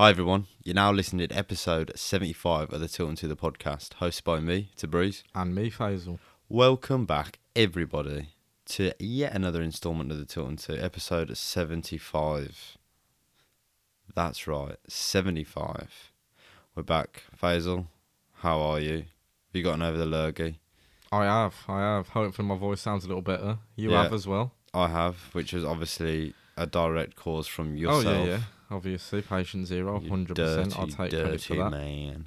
Hi everyone, you're now listening to episode 75 of the Tilton to the podcast, hosted by me, Tabriz. And me, Faisal. Welcome back, everybody, to yet another instalment of the Tilton 2, episode 75. That's right, 75. We're back. Faisal, how are you? Have you gotten over the lurgy? I have, I have. Hopefully my voice sounds a little better. You Yeah. have as well. I have, which was obviously a direct cause from oh, yourself. Oh, yeah, yeah. Obviously, patient zero, 100%. I'll dirty, take credit for that. man.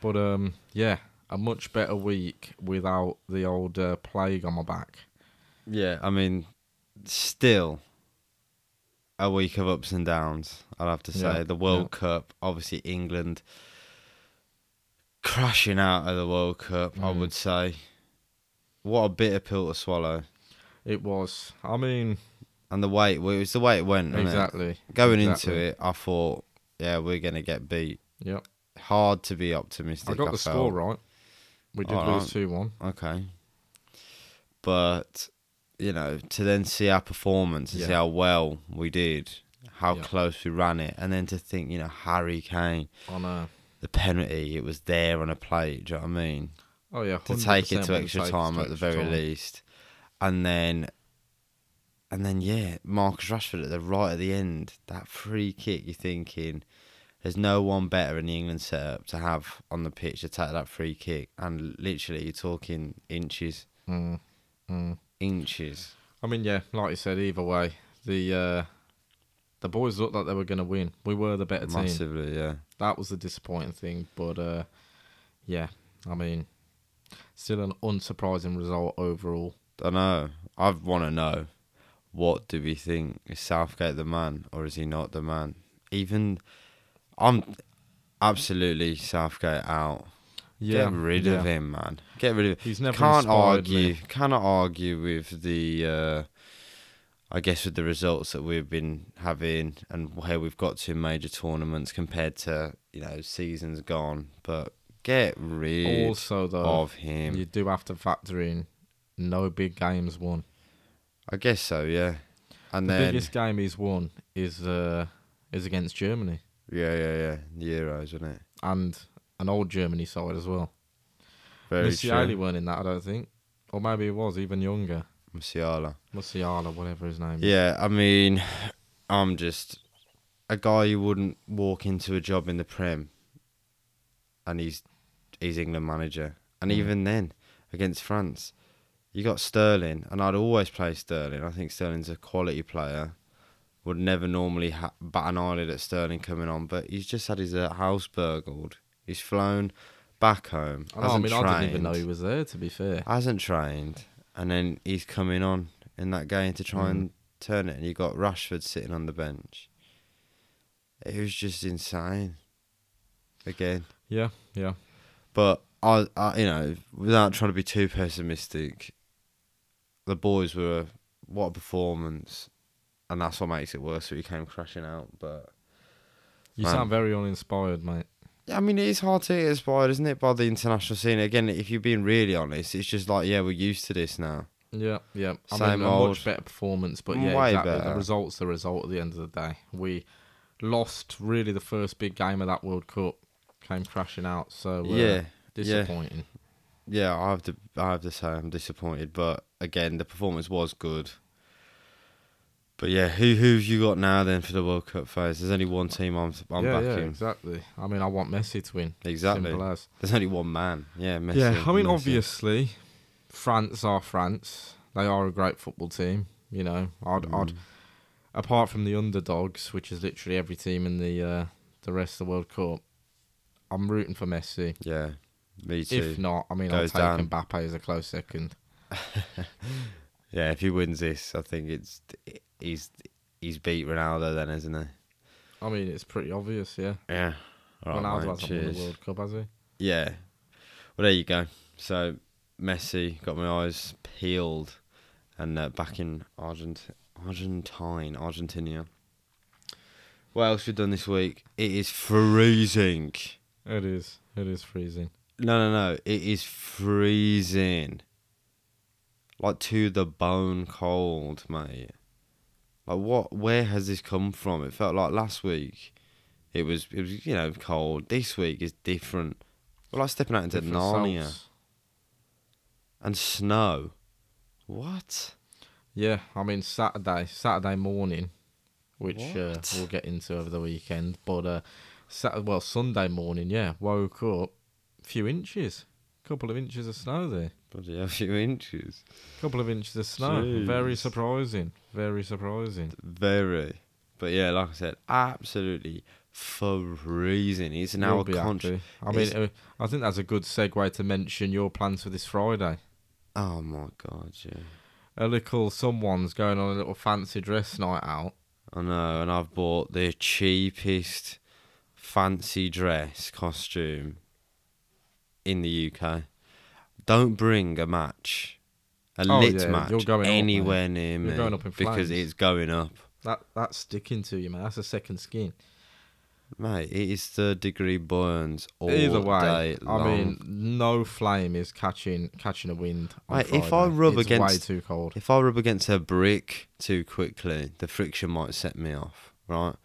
But, um, yeah, a much better week without the old uh, plague on my back. Yeah, I mean, still a week of ups and downs. I'll have to say Yeah, the World yeah. Cup, obviously England crashing out of the World Cup. I Mm. would say, what a bitter pill to swallow. It was, I mean, And the way well, it was the way it went. wasn't it? exactly. Going exactly. into it, I thought, yeah, we're gonna get beat. Yep. Hard to be optimistic. I got the felt. score right. We did Alright. lose 2 1. Okay. But, you know, to then see our performance and see how well we did, how Yeah. close we ran it, and then to think, you know, Harry Kane, On a, the penalty, it was there on a plate, do you know what I mean? oh, yeah. To take it to extra time at the very time. least. And then, and then, yeah, Marcus Rashford at the right at the end, that free kick, you're thinking, there's no one better in the England setup to have on the pitch to take that free kick. And literally, you're talking inches, Mm, mm. inches. I mean, yeah, like you said, either way, the uh, the boys looked like they were going to win. We were the better team. Massively, yeah. That was the disappointing thing. But uh, yeah, I mean, still an unsurprising result overall. I know. I want to know what do we think? Is Southgate the man or is he not the man? Even I'm absolutely Southgate out. Yeah, Get rid yeah. of him, man. Get rid of him. He's never Can't argue. me. Cannot argue with the. Uh, I guess with the results that we've been having and where we've got to in major tournaments compared to you know seasons gone, but get rid Also, though, of him. you do have to factor in no big games won. I guess so, yeah. And the then biggest game he's won is uh, is against Germany Yeah, yeah, yeah. The Euros, isn't it? and an old Germany side as well. Very Musiala weren't in that, I don't think, or maybe he was even younger. Musiala. Musiala, whatever his name. is. Yeah, I mean, I'm just a guy who wouldn't walk into a job in the Prem, and he's he's England manager, and Mm. even then against France, you got Sterling, and I'd always play Sterling. I think Sterling's a quality player. Would never normally ha- bat an eyelid at Sterling coming on, but he's just had his uh, house burgled. He's flown back home. I, hasn't mean, I didn't even know he was there. To be fair, hasn't trained, and then he's coming on in that game to try Mm. and turn it, and you got Rashford sitting on the bench. It was just insane. Again, yeah, yeah. but I, I, you know, without trying to be too pessimistic, the boys were what a performance, and that's what makes it worse. So he came crashing out, but You Man. sound very uninspired, mate. Yeah, I mean, it is hard to get inspired, isn't it, by the international scene? Again, if you're being really honest, it's just like, yeah, we're used to this now. Yeah, yeah. I Same mean, a old. much better performance, but yeah, Way exactly. better. The result's the result at the end of the day. We lost really the first big game of that World Cup, came crashing out. So uh, yeah, disappointing. yeah, I have to, I have to say, I'm disappointed. But again, the performance was good. But yeah, who who've you got now then for the World Cup phase? There's only one team I'm, I'm yeah, yeah, backing. exactly. I mean, I want Messi to win. Exactly. As. There's only one man. Yeah, Messi. yeah, I mean, Messi. obviously, France are France. They are a great football team. You know, I'd, I'd Mm. apart from the underdogs, which is literally every team in the uh, the rest of the World Cup, I'm rooting for Messi. Yeah, me too. If not, I mean, Goes I'll take down. Mbappe as a close second. yeah, if he wins this, I think it's he's he's beat Ronaldo then, isn't he? I mean, it's pretty obvious, yeah. Yeah. All right, Ronaldo hasn't won the. World Cup, has he? Yeah. Well, there you go. So Messi got my eyes peeled, and uh, back in Argent, Argentine, Argentina. What else we done this week? It is freezing. It is. It is freezing. No, no, no. It is freezing. Like to the bone cold, mate. Like what? Where has this come from? It felt like last week. It was it was you know cold. This week is different. Well, like stepping out into Different Narnia salts. and snow. What? Yeah, I mean Saturday, Saturday morning, which uh, we'll get into over the weekend. But uh, Sat- well, Sunday morning, yeah, woke up, few inches, couple of inches of snow there, Bloody a few inches. couple of inches of snow. Very surprising, very surprising. Very. But yeah, like I said, absolutely freezing. It's now You'll a be conscious. happy. I mean, it's- uh, I think that's a good segue to mention your plans for this Friday. Oh my god, yeah. A little someone's going on a little fancy dress night out. I know, and I've bought the cheapest fancy dress costume in the UK. Don't bring a match, a Oh, lit yeah, you're match, going up, anywhere near You're me going up in because it's going up, That that's sticking to you, man. That's a second skin. mate. It is third degree burns all Either way, day I mean, no flame is catching catching a wind. Mate, if I rub it's against- way too cold. if I rub against a brick too quickly, the friction might set me off, right?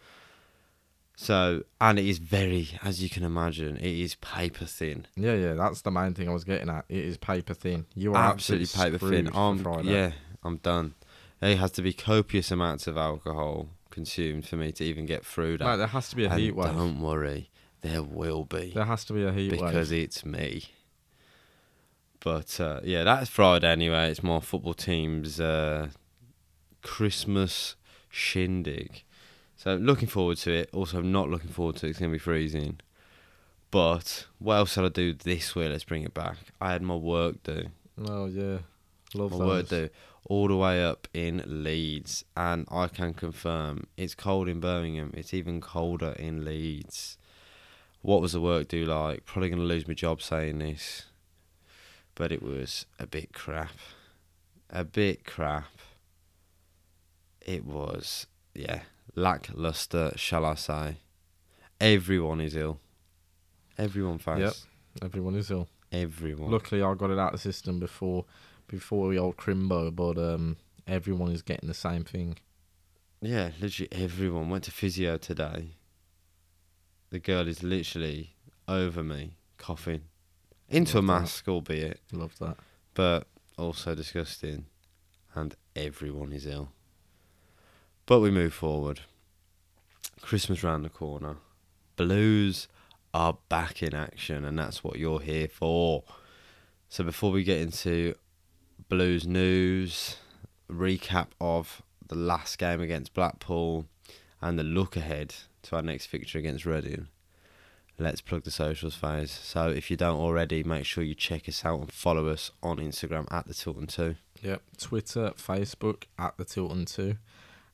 So, and it is very, as you can imagine, it is paper thin. Yeah, yeah, that's the main thing I was getting at. It is paper thin. You are absolutely absolutely, paper thin. I'm Friday. yeah, I'm done. There has to be copious amounts of alcohol consumed for me to even get through that. Mate, there has to be a and heat wave. don't worry, there will be There has to be a heat because wave. it's me. But uh, yeah, that's Friday anyway. It's my football team's uh, Christmas shindig. So looking forward to it. Also not looking forward to it. It's gonna be freezing. But what else did I do this week? Let's bring it back. I had my work due. Oh yeah, love my those. work due all the way up in Leeds, and I can confirm it's cold in Birmingham. It's even colder in Leeds. What was the work do like? Probably gonna lose my job saying this, but it was a bit crap. A bit crap. It was, yeah, lackluster, shall I say? Everyone is ill. Everyone face. Yep. Everyone is ill. Everyone. Luckily, I got it out of the system before before the old Crimbo, but um, everyone is getting the same thing. Yeah, literally everyone went to physio today. The girl is literally over me, coughing. Into a Love that. mask, albeit, Love that. but also disgusting. And everyone is ill. But we move forward. Christmas round the corner. Blues are back in action, and that's what you're here for. So before we get into Blues news, recap of the last game against Blackpool, and the look ahead to our next fixture against Reading. Let's plug the socials phase. So if you don't already, make sure you check us out and follow us on Instagram at the Tilton Two. Yep. Twitter, Facebook at the Tilton Two,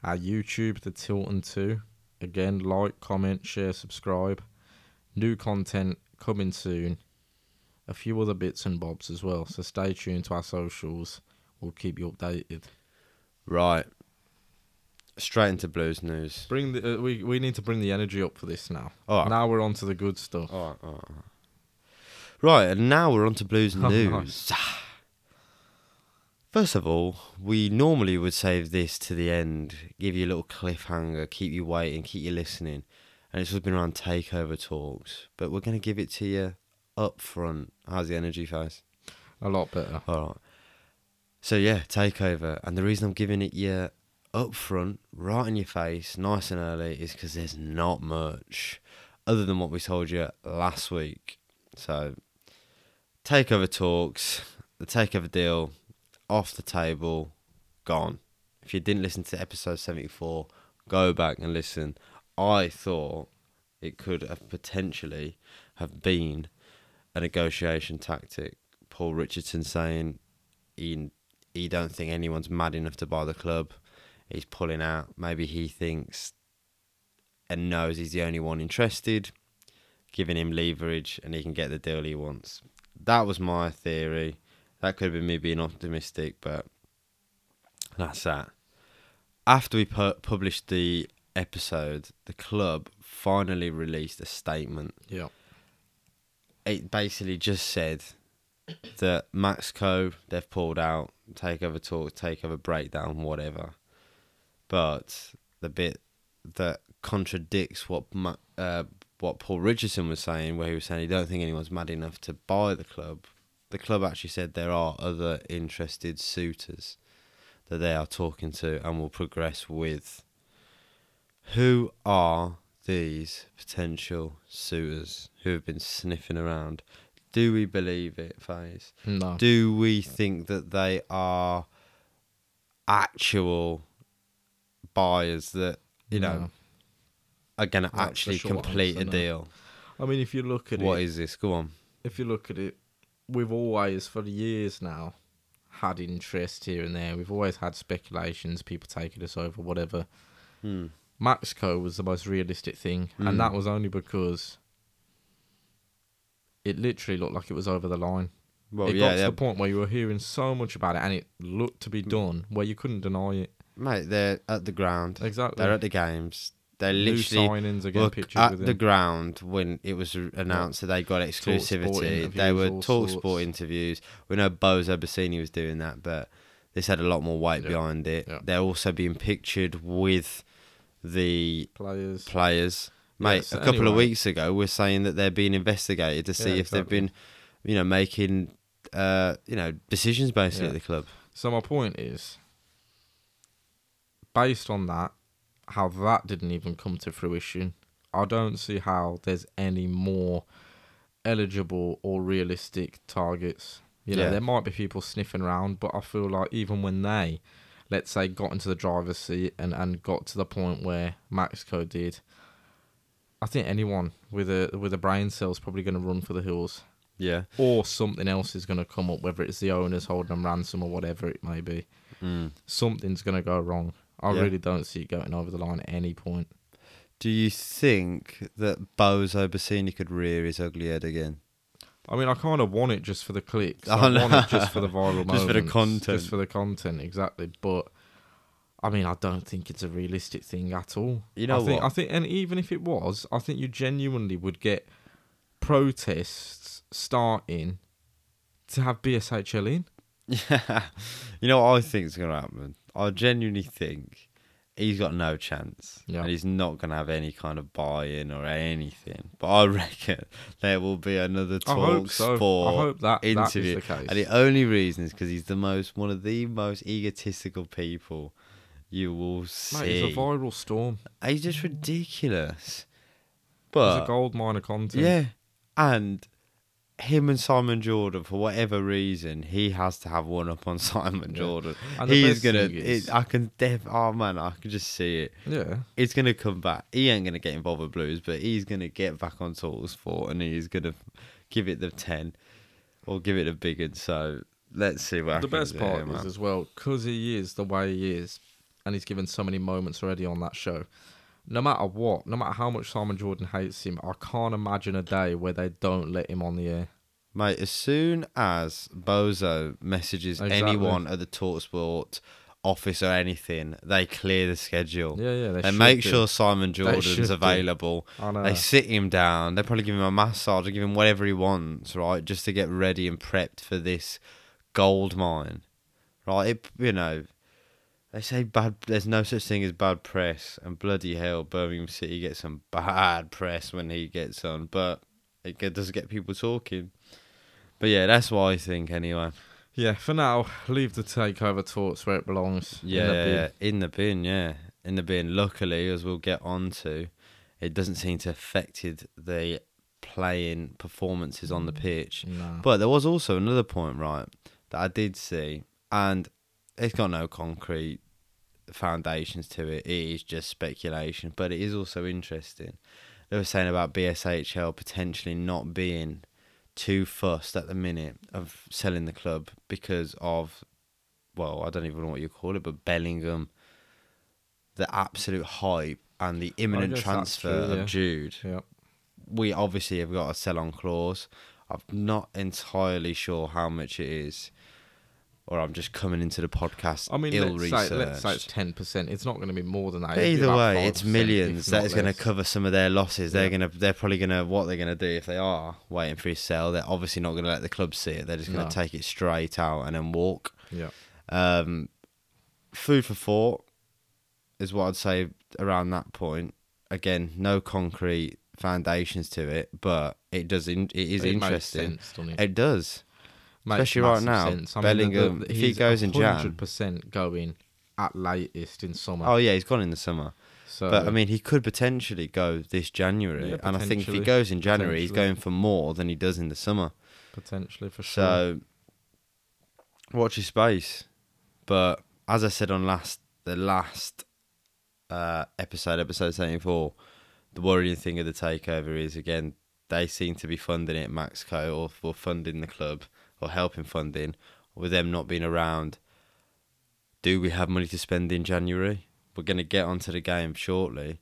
our YouTube the Tilton Two. Again, like, comment, share, subscribe. New content coming soon. A few other bits and bobs as well. So stay tuned to our socials. We'll keep you updated. Right. Straight into Blues news. Bring the uh, we we need to bring the energy up for this now. All right. Now we're on to the good stuff. All right, all right, all right. Right, and now we're on to Blues Oh, news. First of all, we normally would save this to the end, give you a little cliffhanger, keep you waiting, keep you listening. And it's all been around takeover talks, but we're going to give it to you up front. How's the energy face? A lot better. All right. So yeah, takeover, and the reason I'm giving it you up front, right in your face, nice and early, is because there's not much other than what we told you last week. So takeover talks, the takeover deal, off the table, gone. If you didn't listen to episode 74, go back and listen. I thought it could have potentially have been a negotiation tactic. Paul Richardson saying he he don't think anyone's mad enough to buy the club. He's pulling out. Maybe he thinks and knows he's the only one interested, giving him leverage and he can get the deal he wants. That was my theory. That could have been me being optimistic, but that's that. After we pu- published the episode, the club finally released a statement Yeah. it basically just said that Maxco they've pulled out, takeover talk, takeover breakdown, whatever. But the bit that contradicts what Ma- uh, what Paul Richardson was saying, where he was saying he don't think anyone's mad enough to buy the club. The club actually said there are other interested suitors that they are talking to and will progress with. Who are these potential suitors who have been sniffing around? Do we believe it, Faze? No. Do we think that they are actual buyers that you know No. are going to actually complete a no. deal? I mean, if you look at What what is this? Go on. if you look at it, we've always, for years now, had interest here and there. We've always had speculations, people taking us over, whatever. Hmm. Maxco was the most realistic thing, Mm. and that was only because it literally looked like it was over the line. Well, it yeah, got to they're- the point where you were hearing so much about it, and it looked to be done, where you couldn't deny it. mate, they're at the ground. Exactly. They're at the games. They're New literally signings again, look pictures at with the him. ground when it was announced that they got exclusivity. They were all talk sorts. sport interviews. We know Bozo Bassini was doing that, but this had a lot more weight Yeah. behind it. Yeah. They're also being pictured with the players. players. Mate, Yes, a couple of anyway. weeks ago, we're saying that they're being investigated to see Yeah, if they've been, you know, making, uh, you know, decisions basically Yeah. at the club. So my point is, based on that, how that didn't even come to fruition, I don't see how there's any more eligible or realistic targets. You know, Yeah. there might be people sniffing around, but I feel like even when they, let's say, got into the driver's seat and, and got to the point where Maxco did, I think anyone with a with a brain cell is probably going to run for the hills, Yeah. or something else is going to come up, whether it's the owners holding them ransom or whatever it may be Mm. something's going to go wrong. I Yeah. really don't see it going over the line at any point. Do you think that Bozo Bassini could rear his ugly head again? I mean, I kind of want it just for the clicks. Oh, I no. want it just for the viral moment. Just for the content. Just for the content, exactly. But I mean, I don't think it's a realistic thing at all. You know I think, what? I think, and even if it was, I think you genuinely would get protests starting to have BSHL in. Yeah. You know what I think is going to happen? I genuinely think he's got no chance. Yeah. And he's not going to have any kind of buy in or anything. But I reckon there will be another talk so. sport that that interview. case. And the only reason is because he's the most, one of the most egotistical people you will see. Mate, it's a viral storm. he's just ridiculous. But a gold mine of content. yeah, and him and Simon Jordan, for whatever reason, he has to have one up on Simon Yeah. Jordan. And He's gonna. is- It, I can def. Oh man, I can just see it. yeah. It's gonna come back. He ain't gonna get involved with Blues, but he's gonna get back on Talk Sport and he's gonna give it the ten or give it a big one. So let's see what the best part there, is as well because he is the way he is, and he's given so many moments already on that show. No matter what, no matter how much Simon Jordan hates him, I can't imagine a day where they don't let him on the air. Mate, as soon as Bozo messages Exactly. anyone at the Talksport office or anything, they clear the schedule. Yeah, yeah. They, They make do. sure Simon Jordan's available. I know. They sit him down. They probably give him a massage or give him whatever he wants, right? Just to get ready and prepped for this gold mine, right? It, you know, they say bad. There's no such thing as bad press, and bloody hell, Birmingham City gets some bad press when he gets on, but it does get people talking. But yeah, that's what I think anyway. Yeah, for now, leave the takeover talks where it belongs. in Yeah, the yeah, bin. in the bin, yeah, in the bin. Luckily, as we'll get on to, it doesn't seem to affected the playing performances on the mm, pitch. No. But there was also another point, right, that I did see, and it's got no concrete foundations to it. It is just speculation, but it is also interesting. They were saying about BSHL potentially not being too fussed at the minute of selling the club because of, well, I don't even know what you call it, but Bellingham, the absolute hype and the imminent transfer true, yeah. of Jude yeah. we obviously have got a sell on clause. I'm not entirely sure how much it is, or I'm just coming into the podcast I mean, ill let's researched. say, let's say it's ten percent. It's not going to be more than that. But either way, it's millions. That is going to cover some of their losses. They're Yeah. going to, they're probably going to, what they're going to do if they are waiting for his sell. They're obviously not going to let the club see it. They're just going No. to take it straight out and then walk. Yeah. Um, food for thought. is what I'd say around that point. Again, no concrete foundations to it, but it does. In, it is it interesting. sense, it? It does. Makes especially right massive now, sense. I mean, the- the- Bellingham, if he he's goes in Jan- 100% going at latest in summer. Oh yeah, he's gone in the summer. so But I mean, he could potentially go this January, Yeah, and I think if he potentially. goes in January, he's Potentially. going for more than he does in the summer. potentially for sure. So watch your space. But as I said on last the last uh, episode, episode seventy four, the worrying thing of the takeover is again they seem to be funding it, Maxco, or for funding the club or helping funding, with them not being around. Do we have money to spend in January? We're going to get onto the game shortly,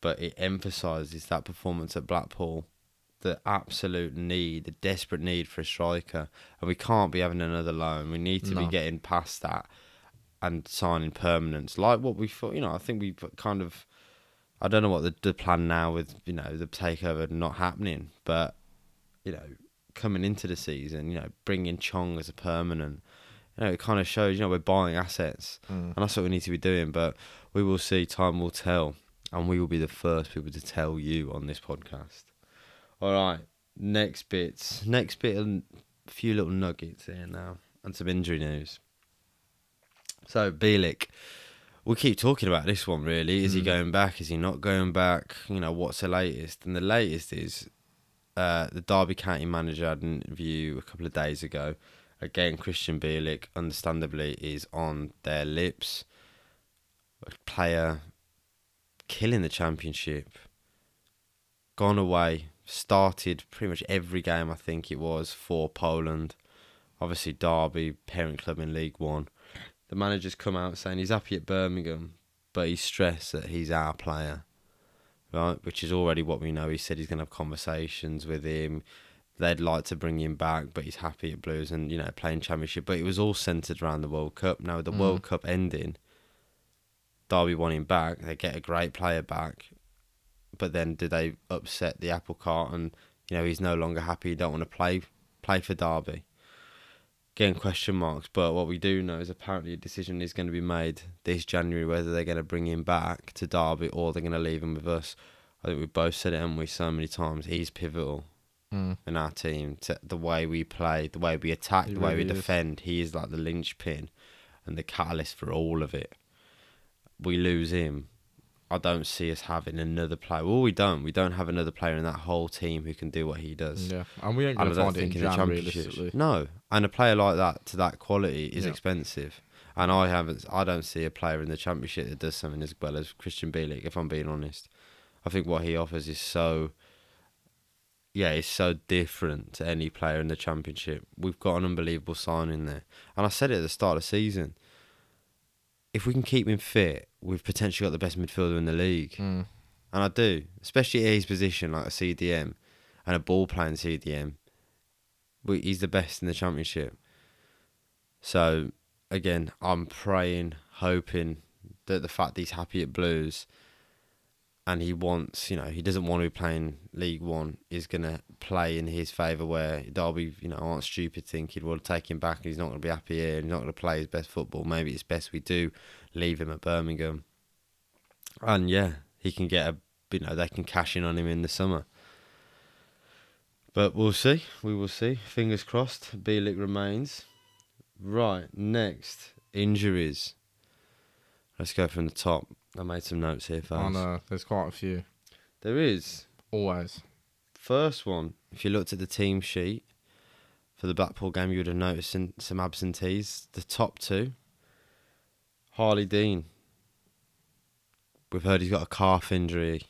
but it emphasises that performance at Blackpool, the absolute need, the desperate need for a striker, and we can't be having another loan. We need to be getting past that and signing permanents, like what we thought. You know, I think we've kind of. I don't know what the, the plan now with you know the takeover not happening, but you know coming into the season, you know bringing Chong as a permanent, you know it kind of shows you know we're buying assets, Mm. and that's what we need to be doing. But we will see. Time will tell, and we will be the first people to tell you on this podcast. All right, next bits. Next bit, and a few little nuggets here now, and some injury news. So Bielik, we keep talking about this one. Really, is he Mm. going back? Is he not going back? You know, what's the latest? And the latest is uh, the Derby County manager had an interview a couple of days ago. Again, Krystian Bielik, understandably, is on their lips. A player killing the championship, gone away, started pretty much every game, I think it was, for Poland. Obviously, Derby, parent club in League One. The manager's come out saying he's happy at Birmingham, but he's stressed that he's our player, right? Which is already what we know. He said he's going to have conversations with him. They'd like to bring him back, but he's happy at Blues and you know playing Championship. But it was all centered around the World Cup. Now with the Mm. World Cup ending, Derby want him back. They get a great player back, but then do they upset the apple cart and you know he's no longer happy. He don't want to play play for Derby. Again, question marks. But what we do know is apparently a decision is going to be made this January whether they're going to bring him back to Derby or they're going to leave him with us. I think we've both said it, haven't we, so many times. He's pivotal Mm. in our team. To the way we play, the way we attack, He the way we is. defend. He is like the linchpin and the catalyst for all of it. We lose him. I don't see us having another player. Well, we don't. We don't have another player in that whole team who can do what he does. Yeah, and we ain't I don't find it in think in the Jan championship. realistically. No, and a player like that to that quality is Yeah. expensive. And I haven't. I don't see a player in the championship that does something as well as Krystian Bielik. If I'm being honest, I think what he offers is so. Yeah, it's so different to any player in the championship. We've got an unbelievable signing there, and I said it at the start of the season. If we can keep him fit, we've potentially got the best midfielder in the league. Mm. And I do, especially at his position, like a CDM and a ball playing CDM. We, he's the best in the championship. So, again, I'm praying, hoping that the fact that he's happy at Blues and he wants, you know, he doesn't want to be playing League One is going to play in his favour where Derby, you know, aren't stupid thinking, well, take him back and he's not going to be happy here and he's not going to play his best football. Maybe it's best we do leave him at Birmingham. And yeah, he can get a, you know, they can cash in on him in the summer. But we'll see. We will see. Fingers crossed. Bielik remains. Right, next injuries. Let's go from the top. I made some notes here first. I know there's quite a few. There is Always. first one. If you looked at the team sheet for the Blackpool game, you would have noticed some- some absentees. The top two, Harley Dean. We've heard he's got a calf injury,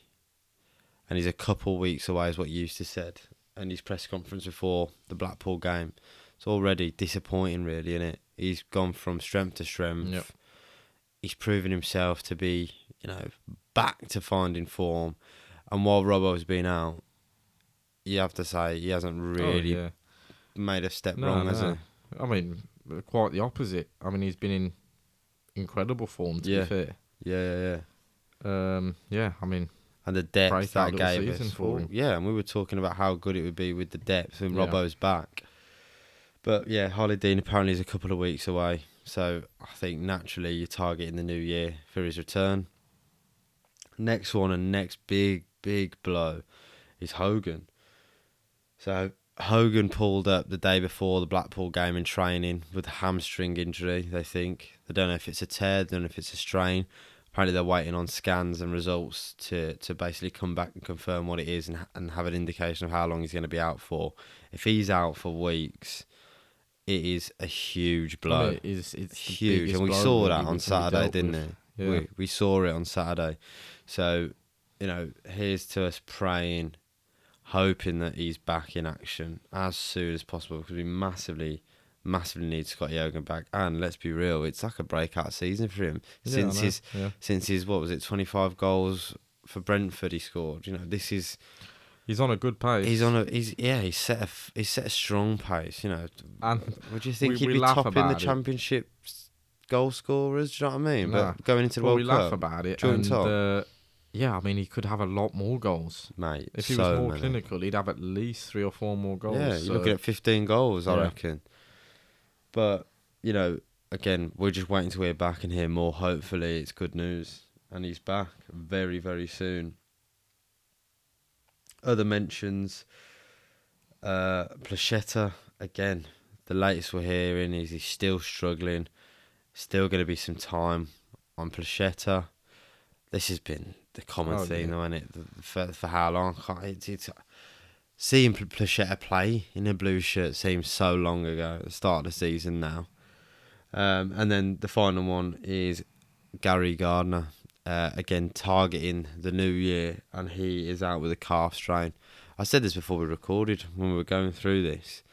and he's a couple weeks away, is what Eustace said, and his press conference before the Blackpool game. It's already disappointing, really, isn't it? He's gone from strength to strength. Yep. He's proven himself to be, you know, back to finding form. And while Robbo's been out, you have to say he hasn't really oh, yeah. made a step No, wrong, has he? I mean, quite the opposite. I mean, he's been in incredible form. To Yeah. be fair. Yeah, yeah, yeah. Um, yeah. I mean, And the depth Breakout that gave us. for Well, him. yeah, and we were talking about how good it would be with the depth when Yeah. Robbo's back. But yeah, Harley Dean apparently is a couple of weeks away. So I think naturally you're targeting the new year for his return. Next one and next big big blow is Hogan. So Hogan pulled up the day before the Blackpool game in training with a hamstring injury. They think they don't know if it's a tear, they don't know if it's a strain. Apparently, they're waiting on scans and results to, to basically come back and confirm what it is and and have an indication of how long he's going to be out for. If he's out for weeks, it is a huge blow. Well, it is, it's huge, and we saw that on Saturday, didn't with. we? Yeah. We we saw it on Saturday. So, you know, here's to us praying, hoping that he's back in action as soon as possible because we massively, massively need Scott Hogan back. And let's be real, it's like a breakout season for him Yeah, since his yeah. since his what was it, twenty five goals for Brentford he scored. You know, this is He's on a good pace. he's on a he's yeah he's set a he's set a strong pace. You know, and would you think We- he'd we be laugh top in the it. championship goal scorers? Do you know what I mean? Nah. But going into the well, World we Cup, laugh about it. And, top. uh, yeah, I mean, he could have a lot more goals. mate. If he so was more many. clinical, he'd have at least three or four more goals. Yeah, you're looking at 15 goals, I reckon. But, you know, again, we're just waiting to hear back and hear more. Hopefully, it's good news. And he's back very, very soon. Other mentions uh, Placheta, again, the latest we're hearing is he's still struggling. Still going to be some time on Placheta. This has been the common Oh, theme, yeah. though, isn't it? For, for how long? It's, it's, seeing Pl- Placheta play in a blue shirt seems so long ago at the start of the season now. Um, and then the final one is Gary Gardner, uh, again targeting the new year, and he is out with a calf strain. I said this before we recorded when we were going through this.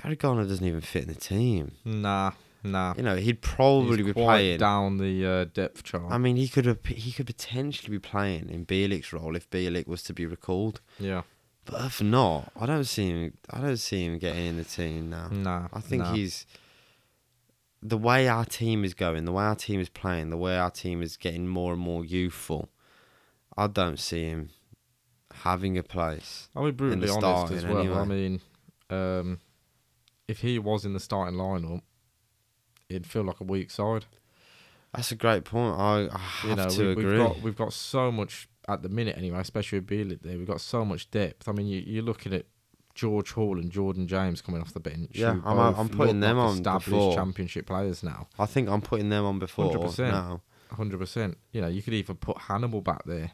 Gary Gardner doesn't even fit in the team. Nah, nah. You know, he'd probably He's be playing. down the uh, depth chart. I mean, he could have, he could potentially be playing in Bielik's role if Bielik was to be recalled. yeah, But if not, I don't see him. I don't see him getting in the team now. No, I think nah. he's the way our team is going, the way our team is playing, the way our team is getting more and more youthful. I don't see him having a place. I'll be brutally honest as well. I mean, um, if he was in the starting lineup, it'd feel like a weak side. That's a great point. I, I have you know, to we, agree. we've got we've got so much at the minute anyway, especially with Bielik there. We've got so much depth. I mean, you, you're looking at George Hall and Jordan James coming off the bench. Yeah, I'm- I'm putting them like on established before. championship players now. I think I'm putting them on before 100%. now. Hundred percent. You know, you could even put Hannibal back there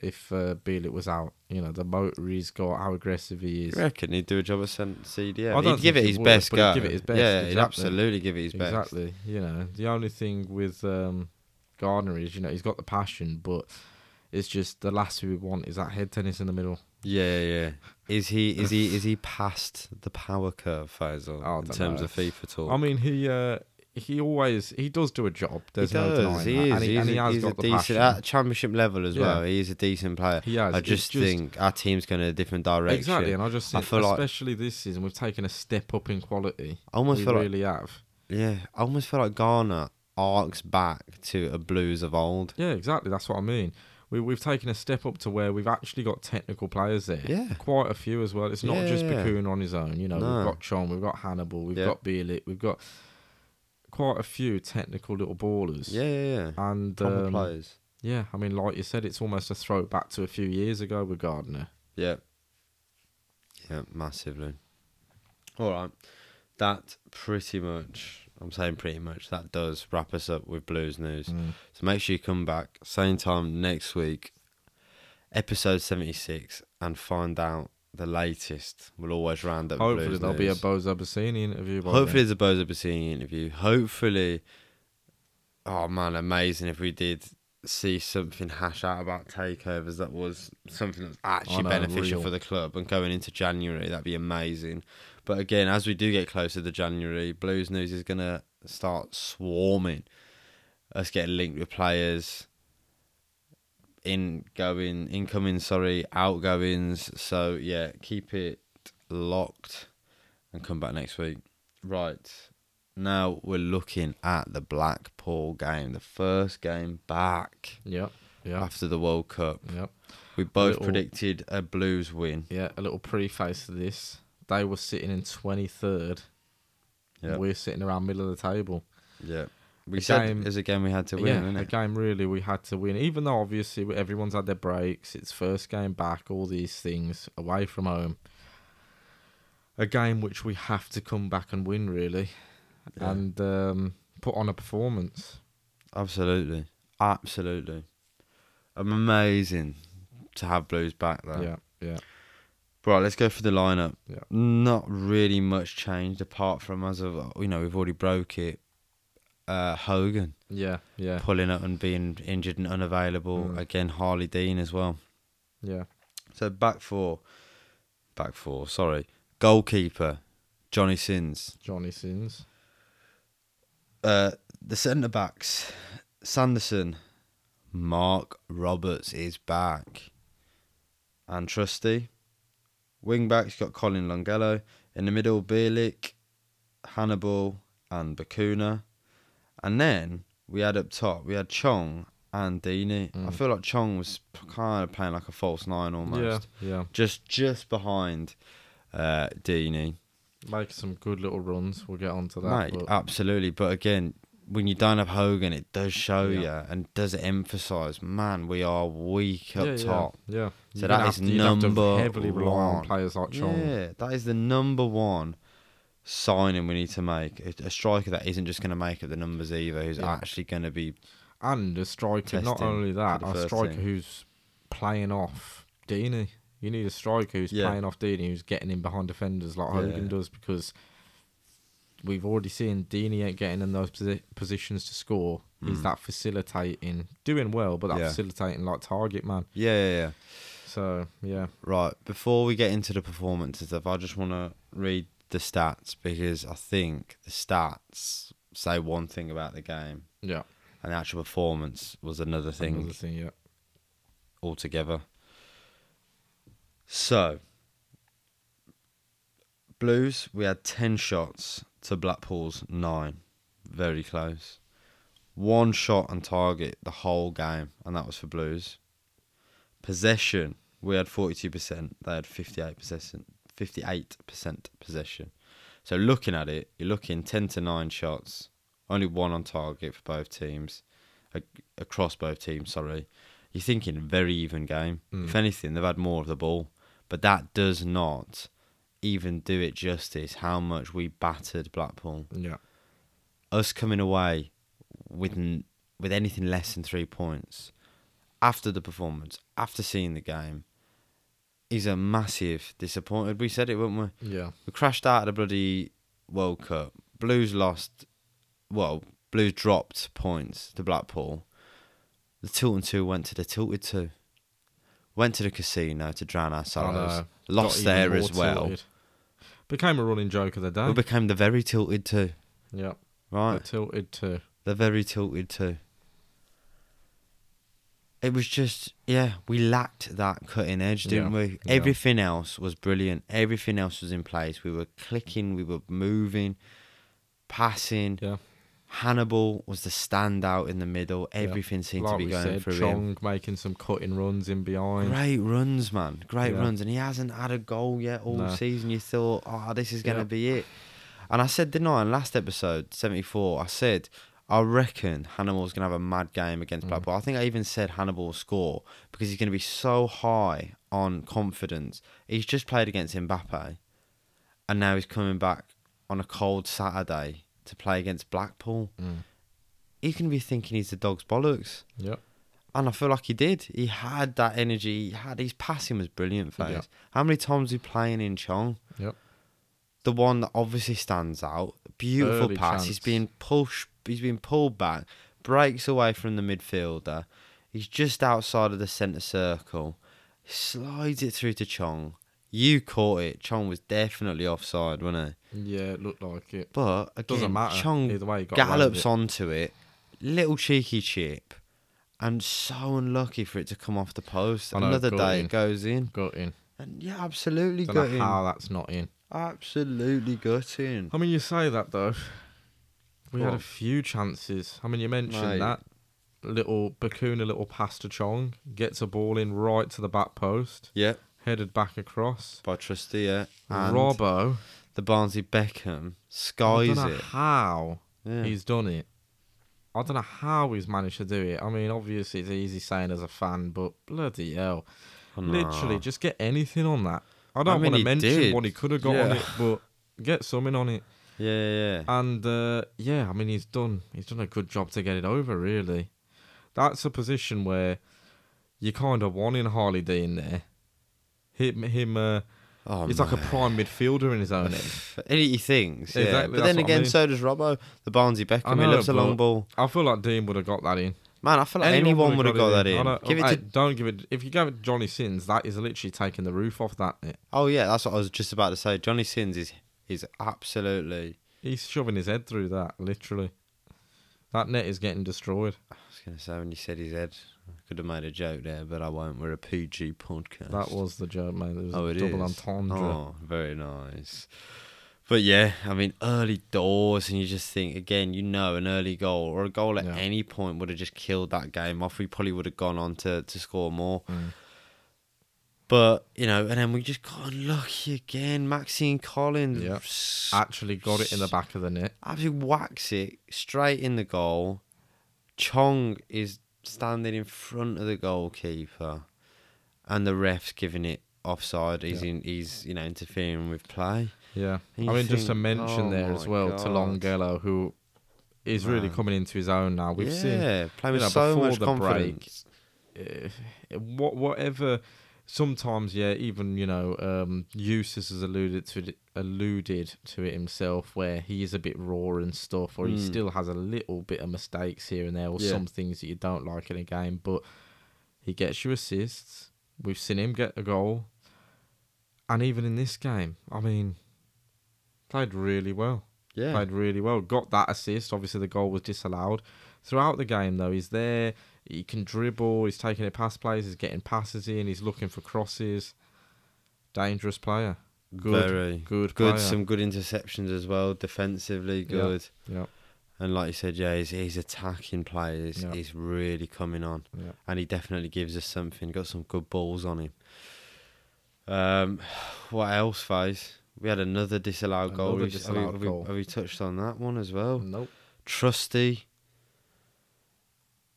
if uh, was out. You know, the motor he's got, how aggressive he is. You reckon he'd do a job at CDM? I don't he'd give it he his would, best go. give it his best, Yeah, he'd absolutely give it his best. Exactly. You know, the only thing with um, Gardner is, you know, he's got the passion, but it's just the last thing we want is that head tennis in the middle. Yeah, yeah. Is he is he is he past the power curve, Faisal, I in terms know. of FIFA talk? I mean, he uh, he always he does do a job. There's he no does. denying he is. and he, he's and he a, has he's got a the decent at championship level as Yeah. well. He is a decent player. he has. I It's just, think our team's going in a different direction. exactly, and I just I think, feel like- especially this season, we've taken a step up in quality. I almost we feel really have. yeah, I almost feel like Ghana arcs back to a Blues of old. Yeah, exactly. That's what I mean. We we've taken a step up to where we've actually got technical players there. Yeah. quite a few as well. It's not just Yeah. Bakun on his own. You know, No. we've got Chong, we've got Hannibal, we've Yeah. got Bielik, we've got quite a few technical little ballers. Yeah, yeah, yeah. and um, players. yeah, I mean, like you said, it's almost a throwback to a few years ago with Gardner. Yeah. Yeah, massively. All right. That pretty much, I'm saying pretty much, that does wrap us up with Blues News. Mm. So make sure you come back, same time next week, episode 76, and find out the latest. We'll always round up Hopefully, Blues there'll News. be a Bozo Bassini interview. Hopefully, then. there's a Bozo Bassini interview. Hopefully, oh man, amazing if we did see something hash out about takeovers that was something that's actually know, beneficial real. for the club and going into January, that'd be amazing. But again, as we do get closer to January, Blues News is gonna start swarming. Us getting linked with players, ingoing, incoming, sorry, outgoings. So yeah, keep it locked and come back next week. Right. Now we're looking at the Blackpool game, the first game back Yep. Yeah. after the World Cup. Yep. We both Little- predicted a Blues win. Yeah. A little preface to this. They were sitting in 23rd. Yeah. We're sitting around middle of the table. Yeah. We A said game- it was a game we had to win, yeah, a game really we had to win. Even though obviously everyone's had their breaks, it's first game back, all these things away from home. A game which we have to come back and win really, Yeah. and um, put on a performance. Absolutely, absolutely. Amazing to have Blues back there. Yeah, yeah, Right, let's go for the lineup. Yeah. Not really much changed apart from as of you know we've already broke it. Uh, Hogan yeah, yeah, pulling up and being injured and unavailable Mm. again. Harley Dean as well. yeah. So back four, back four. Sorry, goalkeeper Johnny Sins. Johnny Sins. Uh, the centre backs Sanderson, Mark Roberts is back, and Trusty. Wing backs got Colin Longelo in the middle. Bielik, Hannibal, and Bakuna, and then we had up top we had Chong and Deeney. I Mm. feel like Chong was kind of playing like a false nine almost, Yeah, yeah. just just behind uh, Deeney. Make some good little runs. We'll get onto that. Mate, but absolutely. But again, when you don't have Hogan, it does show Yeah. you and does emphasise, man, we are weak up yeah, top. Yeah, yeah. So You're that is to- you'd have to number heavily rely on one. players like Chong. Yeah, that is the number one signing we need to make. A, a striker that isn't just going to make up the numbers either, who's actually going to be. And a striker, not only that, a striker team. who's playing off Deeney. You need a striker who's playing off Deeney, who's getting in behind defenders like Hogan does, because we've already seen ain't getting in those posi- positions to score. He's Mm. that facilitating, doing well, but that Yeah. facilitating like target man. Yeah, yeah, yeah. So yeah, Right, before we get into the performances, stuff, I just want to read the stats because I think the stats say one thing about the game yeah. and the actual performance was another thing. Another thing, yeah. altogether. So, Blues, we had 10 shots to Blackpool's 9. Very close. One shot on target the whole game, and that was for Blues. Possession, we had 42%, they had 58%, 58% possession. So, looking at it, you're looking 10 to 9 shots, only one on target for both teams, across both teams, sorry you're thinking very even game. Mm. If anything, they've had more of the ball, but that does not even do it justice. How much we battered Blackpool. Yeah. Us coming away with n- with anything less than three points after the performance, after seeing the game, is a massive disappointment. We said it, weren't we? Yeah. We crashed out of the bloody World Cup. Blues lost. Well, Blues dropped points to Blackpool. The Tilton two went to the Tilted two. Went to the casino to drown our sorrows. know. Lost there as well. tilted. Became a running joke of the day. We became the very tilted two. yeah. Right. The tilted too. The very tilted two. It was just yeah, we lacked that cutting edge, didn't Yeah, we? yeah. Everything else was brilliant. Everything else was in place. We were clicking, we were moving, passing. Yeah. Hannibal was the standout in the middle. Yeah. Everything seemed like to be going said, through him. Chong making some cutting runs in behind. Great runs, man. Great Yeah. runs. And he hasn't had a goal yet all No. season. You thought, oh, this is going to Yeah. be it. And I said, didn't I, in last episode, 74, I said, I reckon Hannibal's going to have a mad game against Mm. Blackpool. I think I even said Hannibal will score because he's going to be so high on confidence. He's just played against Mbappe. And now he's coming back on a cold Saturday to play against Blackpool. Mm. He's going to be thinking he's the dog's bollocks. Yep. And I feel like he did. He had that energy. He had his passing was brilliant, face. Yeah. How many times he playing in Chong? Yep. The one that obviously stands out. Beautiful Early pass. He's chance. being pushed. He's being pulled back. Breaks away from the midfielder. He's just outside of the centre circle. Slides it through to Chong. You caught it. Chong was definitely offside, wasn't he? Yeah, it looked like it. But again, Doesn't matter. Chong Either way, you got gallops it. onto it, little cheeky chip, and so unlucky for it to come off the post. I know, Another day gutting. it goes in, Gutting. and yeah, absolutely Don't know gutting, how that's not in. absolutely gutting. I mean, you say that though. We had a What? few chances. I mean, you mentioned Mate. that little Bakuna, little pass to Chong, gets a ball in right to the back post, Yeah, headed back across. by Trusty, yeah, and Robbo, the Barnsley Beckham I skies don't know it. how Yeah. he's done it. I don't know how he's managed to do it. I mean, obviously it's easy saying as a fan, but bloody hell, Oh, no. literally just get anything on that. I don't mean, want to mention did. what he could have got on it, but get something on it. Yeah, yeah, yeah. And uh, yeah, I mean he's done he's done a good job to get it over. Really, that's a position where you kind of want in Harley D in there. Him, him. Uh, Oh, he's like a prime midfielder in his own he thinks, yeah. Exactly, But then what I again, mean. so does Robbo, the Barnsley Beckham. I he know, loves a long ball. I feel like Dean would have got that in. Man, I feel like anyone, would have got that in. Know- Give it to. Don't give it. If you give it to Johnny Sins, that is literally taking the roof off that net. Oh yeah, that's what I was just about to say. Johnny Sins is is absolutely. He's shoving his head through that, literally. That net is getting destroyed. I was gonna say when you said his head, I could have made a joke there, but I won't. We're a PG podcast. That was the joke, mate. It was Oh, a it double is. entendre. Oh, very nice. But yeah, I mean, early doors, and you just think again, you know, an early goal or a goal at Yeah. any point would have just killed that game off. We probably would have gone on to, to score more. Mm. But you know, and then we just got unlucky again. Maxime Colin, Yep. Actually got it in the back of the net. absolutely whacks it straight in the goal. Chong is standing in front of the goalkeeper, and the ref's giving it offside. He's Yeah. in. He's you know interfering with play. Yeah. I mean, just to mention oh there as well, God. to Longelo, who is really coming into his own now. We've yeah, seen playing you know, so before much the confidence. uh, what whatever. Sometimes, yeah, even you know, um, Eustace has alluded to it, alluded to it himself, where he is a bit raw and stuff, or he Mm. still has a little bit of mistakes here and there, or Yeah. some things that you don't like in a game. But he gets you assists. We've seen him get a goal, and even in this game, I mean, played really well Yeah, played really well. Got that assist. Obviously, the goal was disallowed. Throughout the game, though, he's there. He can dribble. He's taking it past players. He's getting passes in. He's looking for crosses. Dangerous player. Good. very Good. good. player. Some good interceptions as well. Defensively, good. Yeah. And like you said, yeah, he's, he's attacking players. Yeah. He's really coming on. Yeah. and he definitely gives us something. Got some good balls on him. Um, what else, Faze? We had another disallowed goal. Another Have we- disallowed have, we, have we touched on that one as well? Nope. Trusty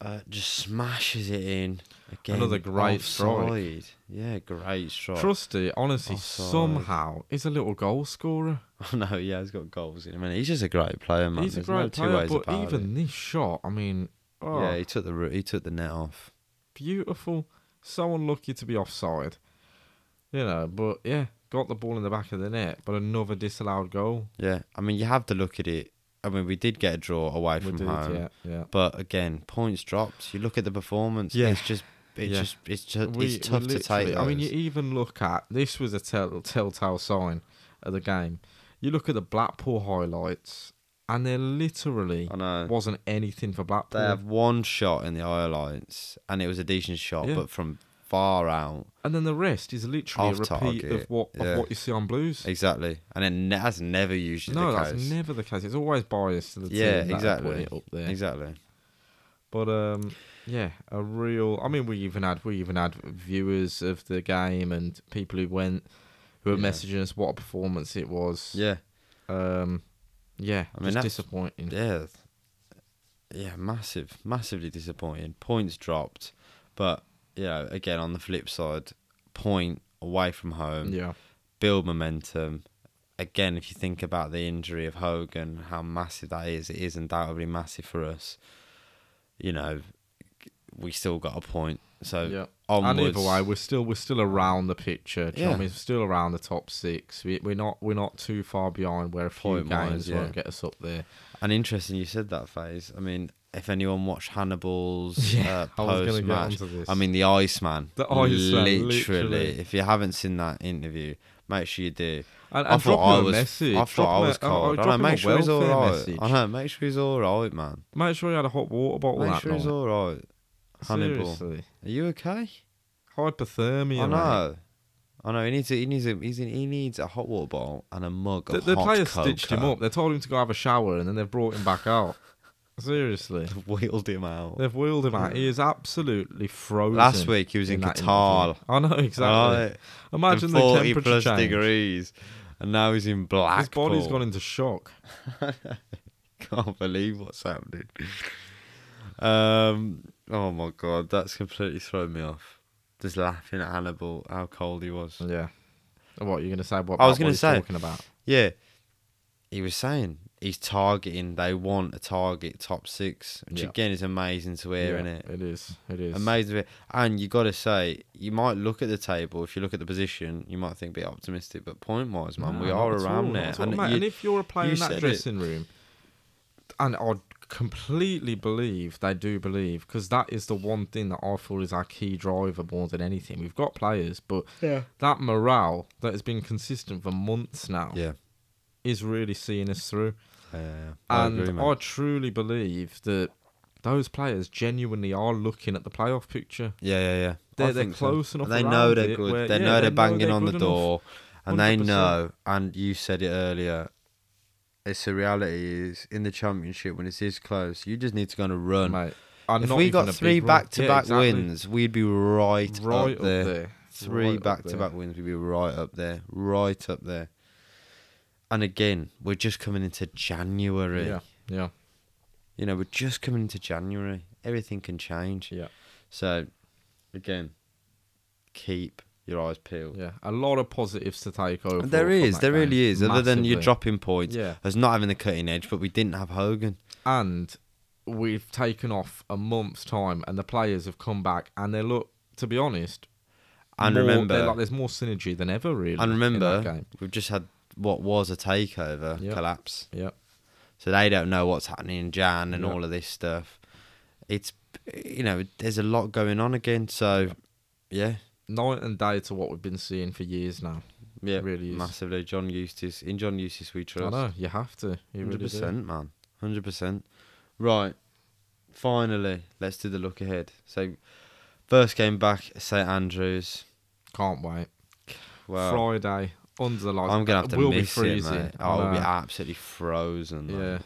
uh, just smashes it in again. Another great strike. Yeah, great strike. Trusty, honestly, Offside. somehow is a little goal scorer. Oh no, yeah, he's got goals in him. and he's just a great player, man. He's a There's no great two player, but even this shot, I mean, oh, yeah, he took the he took the net off. beautiful. So unlucky to be offside. You know, but yeah, got the ball in the back of the net, but another disallowed goal. Yeah, I mean, you have to look at it. I mean, we did get a draw away We from did, home. yeah, yeah. But again, points dropped. You look at the performance. Yeah. it's just, it's Yeah. just, it's just, We- it's tough to take. literally- I mean, you even look at this was a tell, telltale sign of the game. You look at the Blackpool highlights, and there literally I know wasn't anything for Blackpool. they have one shot in the highlights, and it was a decent shot, Yeah. but from far out, and then the rest is literally a repeat target, of what yeah. of what you see on Blues. exactly. And it ne- that's never usually No, the that's never the case. It's always biased to the Yeah, team. exactly. up there. Exactly. But um, yeah, a real. I mean, we even had we even had viewers of the game and people who went who were Yeah. messaging us what a performance it was. Yeah. Um, yeah, I mean, that's- disappointing. Yeah. Yeah, massive, massively disappointing. Points dropped, but you know, again on the flip side, point away from home. Yeah, build momentum. Again, if you think about the injury of Hogan, how massive that is, it is undoubtedly massive for us. You know, we still got a point. So yeah. onwards. And either way, we're still we're still around the picture. Do you know what I Yeah. mean? We're still around the top six. We, we're not we're not too far behind where a few Point-wise, games yeah. won't get us up there. And interesting, you said that phase. I mean, if anyone watched Hannibal's Yeah, uh, I post match. I mean, the Iceman. The Iceman, literally, literally. If you haven't seen that interview, make sure you do. and, I thought I was. a message. I drop thought I him a- was oh, cold. I drop know. him Make sure he's all right. message. I know. Make sure he's all right, man. Make sure he had a hot water bottle Make that sure he's night. all right. Hannibal. Seriously. Are you okay? Hypothermia. I know. I know. He needs. A, he needs. A, he's in, He needs a hot water bottle and a mug The, of the hot players cocoa. stitched him up. They told him to go have a shower, and then they've brought him back out. Seriously, Wheeled him out. they've wheeled him out. He is absolutely frozen. Last week he was in, that Qatar. interview. I know exactly. Right? Imagine the 40 temperature plus change. degrees, and now he's in black. His body's gone into shock. Can't believe what's happening. Um. Oh my god, that's completely thrown me off. Just laughing at Hannibal, how cold he was. Yeah. What are you going to say? What I was gonna say- talking about? Yeah. He was saying he's targeting. They want a target top six, which Yeah. again is amazing to hear, yeah, isn't it? It is. It is. Amazing. And you got to say, you might look at the table. If you look at the position, you might think be optimistic, but point wise, man, we are all, around not there. all, And you- and if you're a player you in that said it. dressing room, and I completely believe they do believe, because that is the one thing that I feel is our key driver more than anything. We've got players, but yeah. that morale that has been consistent for months now yeah. is really seeing us through. Uh, I And agree, I truly believe that those players genuinely are looking at the playoff picture. Yeah, yeah, yeah. They're, they're think so. close enough. And they know they're good. where- they yeah, know they're know banging they're on the good enough. door, and they 100%. know. And you said it earlier. It's the reality is in the championship when it's this close, you just need to go on a run. Mate, and if we got three back to back wins, we'd be right, right up there. Three Right up back to back there. wins, we'd be right up there, right up there. And again, we're just coming into January. Yeah, yeah, You know, we're just coming into January. Everything can change. yeah, So, again, keep your eyes peeled. yeah. A lot of positives to take over. There is, there game. really is. Other than you Massively. dropping points, Yeah, as not having the cutting edge, but we didn't have Hogan. and we've taken off a month's time, and the players have come back, and they look. To be honest, And more- remember- like there's more synergy than ever. Really, And remember, we've just had what was a takeover Yep. collapse. Yep. So they don't know what's happening in Jan and Yep. all of this stuff. It's, you know, there's a lot going on again. So, yeah, night and day to what we've been seeing for years now. yeah, It really is. massively. John Eustace, in John Eustace we trust. I know you have to. Hundred really percent, man. Hundred percent. Right. Finally, let's do the look ahead. So, first game back, St Andrews. Can't wait. Well, Friday under the lights. I'm gonna have to we'll miss be freezing. it, mate. Oh, I'll be absolutely frozen. man. yeah.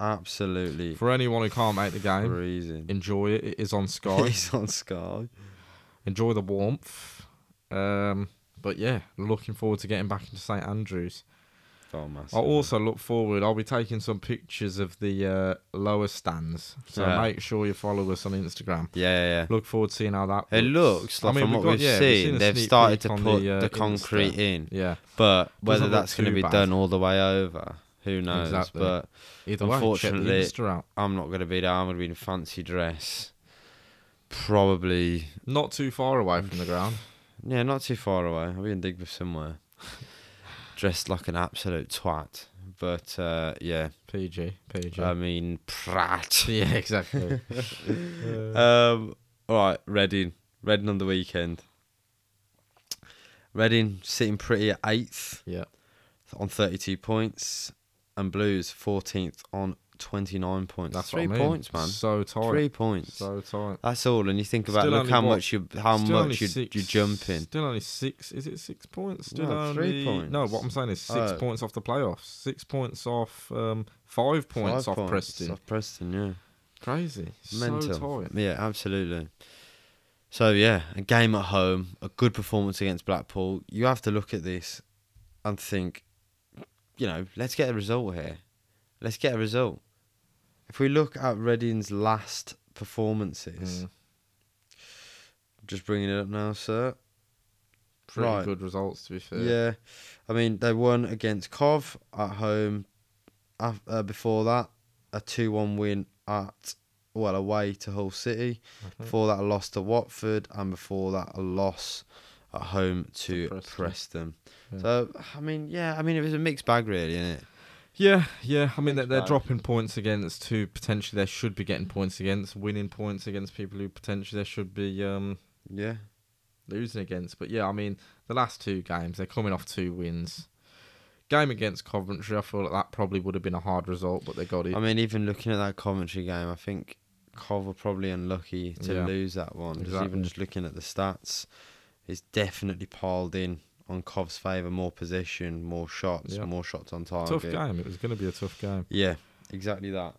absolutely For anyone who can't make the game, freezing. enjoy it. It is on Sky. It's on Sky. Enjoy the warmth. Um, but yeah, looking forward to getting back into St Andrews. Oh, massive. I also look forward. I'll be taking some pictures of the uh, lower stands, so Yeah. make sure you follow us on Instagram. Yeah, yeah, yeah. Look forward to seeing how that. It looks like from we've what got- we've yeah, seen, a they've started to put uh, the Insta. concrete in. Yeah, But whether that's going to be bad. done all the way over, who knows? Exactly. But either way, the Unfortunately- Insta out. I'm not going to be there. I'm going to be in fancy dress. Probably, Not too far away from the ground. yeah, not too far away. I'll be in Digbeth somewhere. Dressed like an absolute twat. But uh, yeah, PG, PG. I mean, Pratt. yeah, exactly. Um, all right, Reading. Reading on the weekend. Reading sitting pretty at eighth yeah, on 32 points, and Blues 14th on 29 points. that's three what I mean. points, man. So tight. Three points. So tight. That's all, and you think about Still look how much you how much you you jumping. Still only six. Is it six points? Still No, only three points. No, what I'm saying is six Oh. points off the playoffs. Six points off. Um, five points Five off Preston. Off Preston, yeah. Crazy. Mental. So tight. Yeah, absolutely. So yeah, a game at home, a good performance against Blackpool. You have to look at this and think, you know, let's get a result here. Let's get a result. If we look at Reading's last performances, Mm. just bringing it up now, sir. Pretty Right. good results to be fair. Yeah, I mean they won against Cov at home. Uh, before that, a two-one win at well away to Hull City. Mhm. Before that, a loss to Watford, and before that, a loss at home to, To Preston. Preston. Yeah. So I mean, yeah, I mean it was a mixed bag, really, isn't it? Yeah, yeah. I mean, they're, they're dropping points against who potentially they should be getting points against, winning points against people who potentially they should be um, Yeah, losing against. But yeah, I mean, the last two games they're coming off two wins. Game against Coventry, I feel like that probably would have been a hard result, but they got it. I mean, even looking at that Coventry game, I think Cov were probably unlucky to Yeah. lose that one. Just even just looking at the stats, it's definitely piled in on Cov's favour. More possession, more shots, Yeah. more shots on target. tough game. It was going to be a tough game. Yeah, exactly that.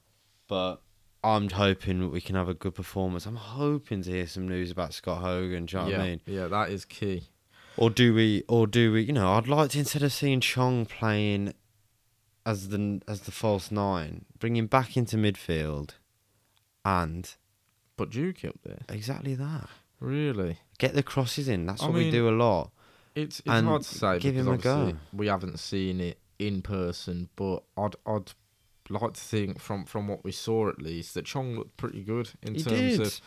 But I'm hoping we can have a good performance. I'm hoping to hear some news about Scott Hogan. Do you know yeah, what I mean? yeah, that is key. Or do we? Or do we? You know, I'd like to instead of seeing Chong playing as the as the false nine, bring him back into midfield, and But Juki up there, exactly that. really? Get the crosses in. That's I what we do a lot. It's it's hard to say give because him a go. we haven't seen it in person, but I'd I'd like to think from from what we saw at least that Chong looked pretty good in He terms did. of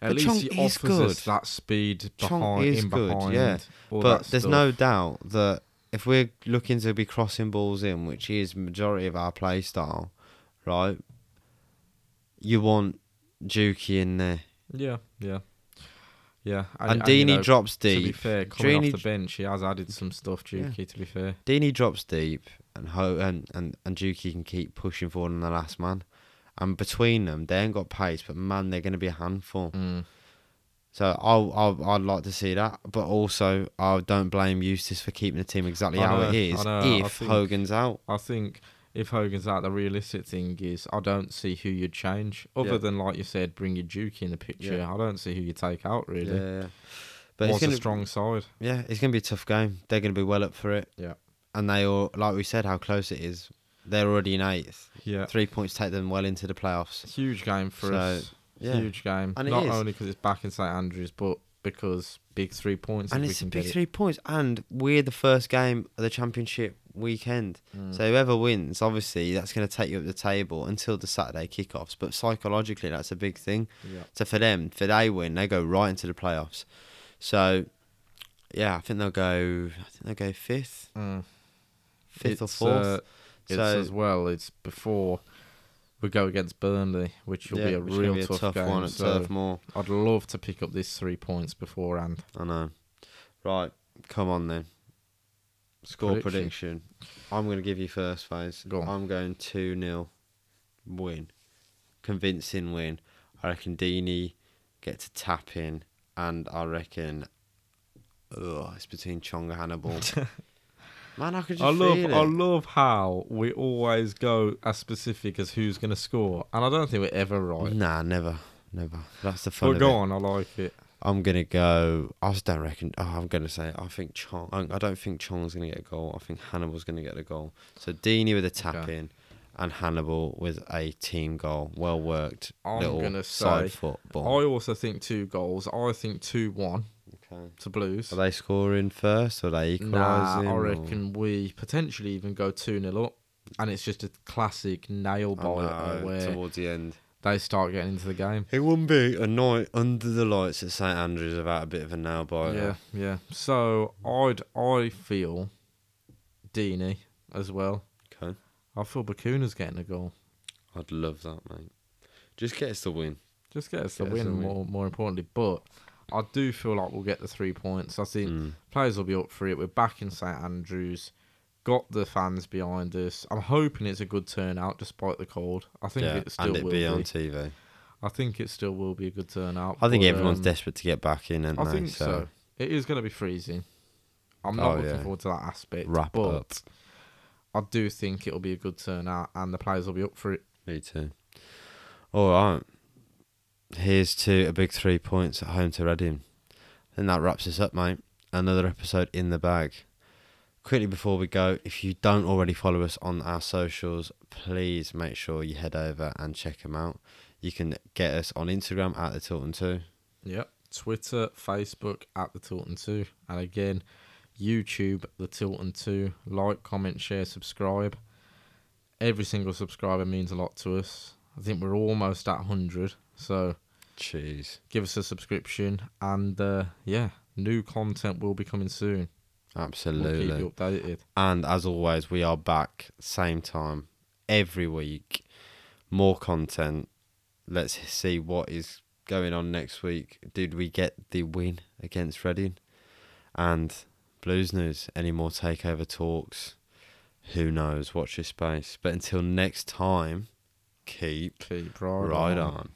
at But least Chong he offers us that speed Chong behind is in good, behind. yeah. but there's stuff. no doubt that if we're looking to be crossing balls in, which is majority of our play style, right? You want Juki in there, yeah yeah yeah and, you Deeney know, drops To be deep. fair, coming Deeney- off the bench, he has added some stuff. Yeah. Juki, to be fair, Deeney drops deep, and Ho and, and and Juki can keep pushing forward on the last man. And between them, they ain't got pace, but man, they're going to be a handful. mm. So I'll I'd like to see that, but also I don't blame Eustace for keeping the team exactly I how it is know, if think- Hogan's out. I think if Hogan's out, the realistic thing is I don't see who you'd change other Yeah. than like you said, bring your Juki in the picture. Yeah. I don't see who you take out really. Yeah, but What's it's gonna a strong side? yeah, it's gonna be a tough game. They're gonna be well up for it. Yeah. and they all like we said how close it is. They're already in eighth. Yeah, Three points take them well into the playoffs. huge game for So, us. Yeah, Huge game, And not only because it's back in St Andrews, but because big three points. and it's a big it. three points, and we're the first game of the championship weekend. Mm. So whoever wins, obviously, that's going to take you up the table until the Saturday kickoffs. But psychologically, that's a big thing. yeah. So for them, if they win, they go right into the playoffs. So yeah, I think they'll go. I think they'll go fifth, Mm. fifth or fourth. uh, it's So- as well. It's before we go against Burnley, which will yeah, be a real be tough, game. one at so Turf Moor. I'd love to pick up these three points beforehand. I know. Right, come on then. Score Prediction. prediction. I'm going to give you first phase. Go on. I'm going 2 0 win. Convincing win. I reckon Deeney get to tap in, and I reckon ugh, it's between Chong and Hannibal. Man, I could just I love, feel I love how we always go as specific as who's going to score, and I don't think we're ever right. Nah, never. Never. That's the fun But of go it. on, I like it. I'm gonna go. I just don't reckon. Oh, I'm gonna say. I think Chong. I I don't think Chong's gonna get a goal. I think Hannibal's gonna get a goal. So Deeney with a tap Okay. in, and Hannibal with a team goal. Well worked. I'm little gonna side say football. I also think two goals. I think two one okay. to Blues. Are they scoring first or are they Nah, equalising? I or- reckon we potentially even go two 0 up, and it's just a classic nail I biter where towards the end. They start getting into the game. It wouldn't be a night under the lights at St Andrews without a bit of a nail biter. Yeah, yeah. So I'd I feel Deeney as well. Okay. I feel Bacuna's getting a goal. I'd love that, mate. Just get us the win. Just get us the Get win, win. more more importantly. But I do feel like we'll get the three points. I think Mm. players will be up for it. We're back in St Andrews. Got the fans behind us. I'm hoping it's a good turnout despite the cold. I think Yeah, it still and it will be be. on TV. I think it still will be a good turnout. I think but, everyone's um, desperate to get back in, and I think so. so. It is going to be freezing. I'm Oh, not looking yeah. forward to that aspect. Wrap but up. I do think it'll be a good turnout and the players will be up for it. Me too. All right. Here's to a big three points at home to Reading. Think that wraps us up, mate. Another episode in the bag. Quickly before we go, if you don't already follow us on our socials, please make sure you head over and check them out. You can get us on Instagram at the Tilton 2. Yep. Twitter, Facebook at the Tilton 2. And again, YouTube, the Tilton 2. Like, comment, share, subscribe. Every single subscriber means a lot to us. I think we're almost at 100. So Jeez. give us a subscription. And uh, yeah, new content will be coming soon. Absolutely. We'll keep you updated. And as always, we are back same time every week. More content. Let's see what is going on next week. Did we get the win against Reading? And Blues news. Any more takeover talks? Who knows? Watch your space. But until next time, keep Keep right, right on. on.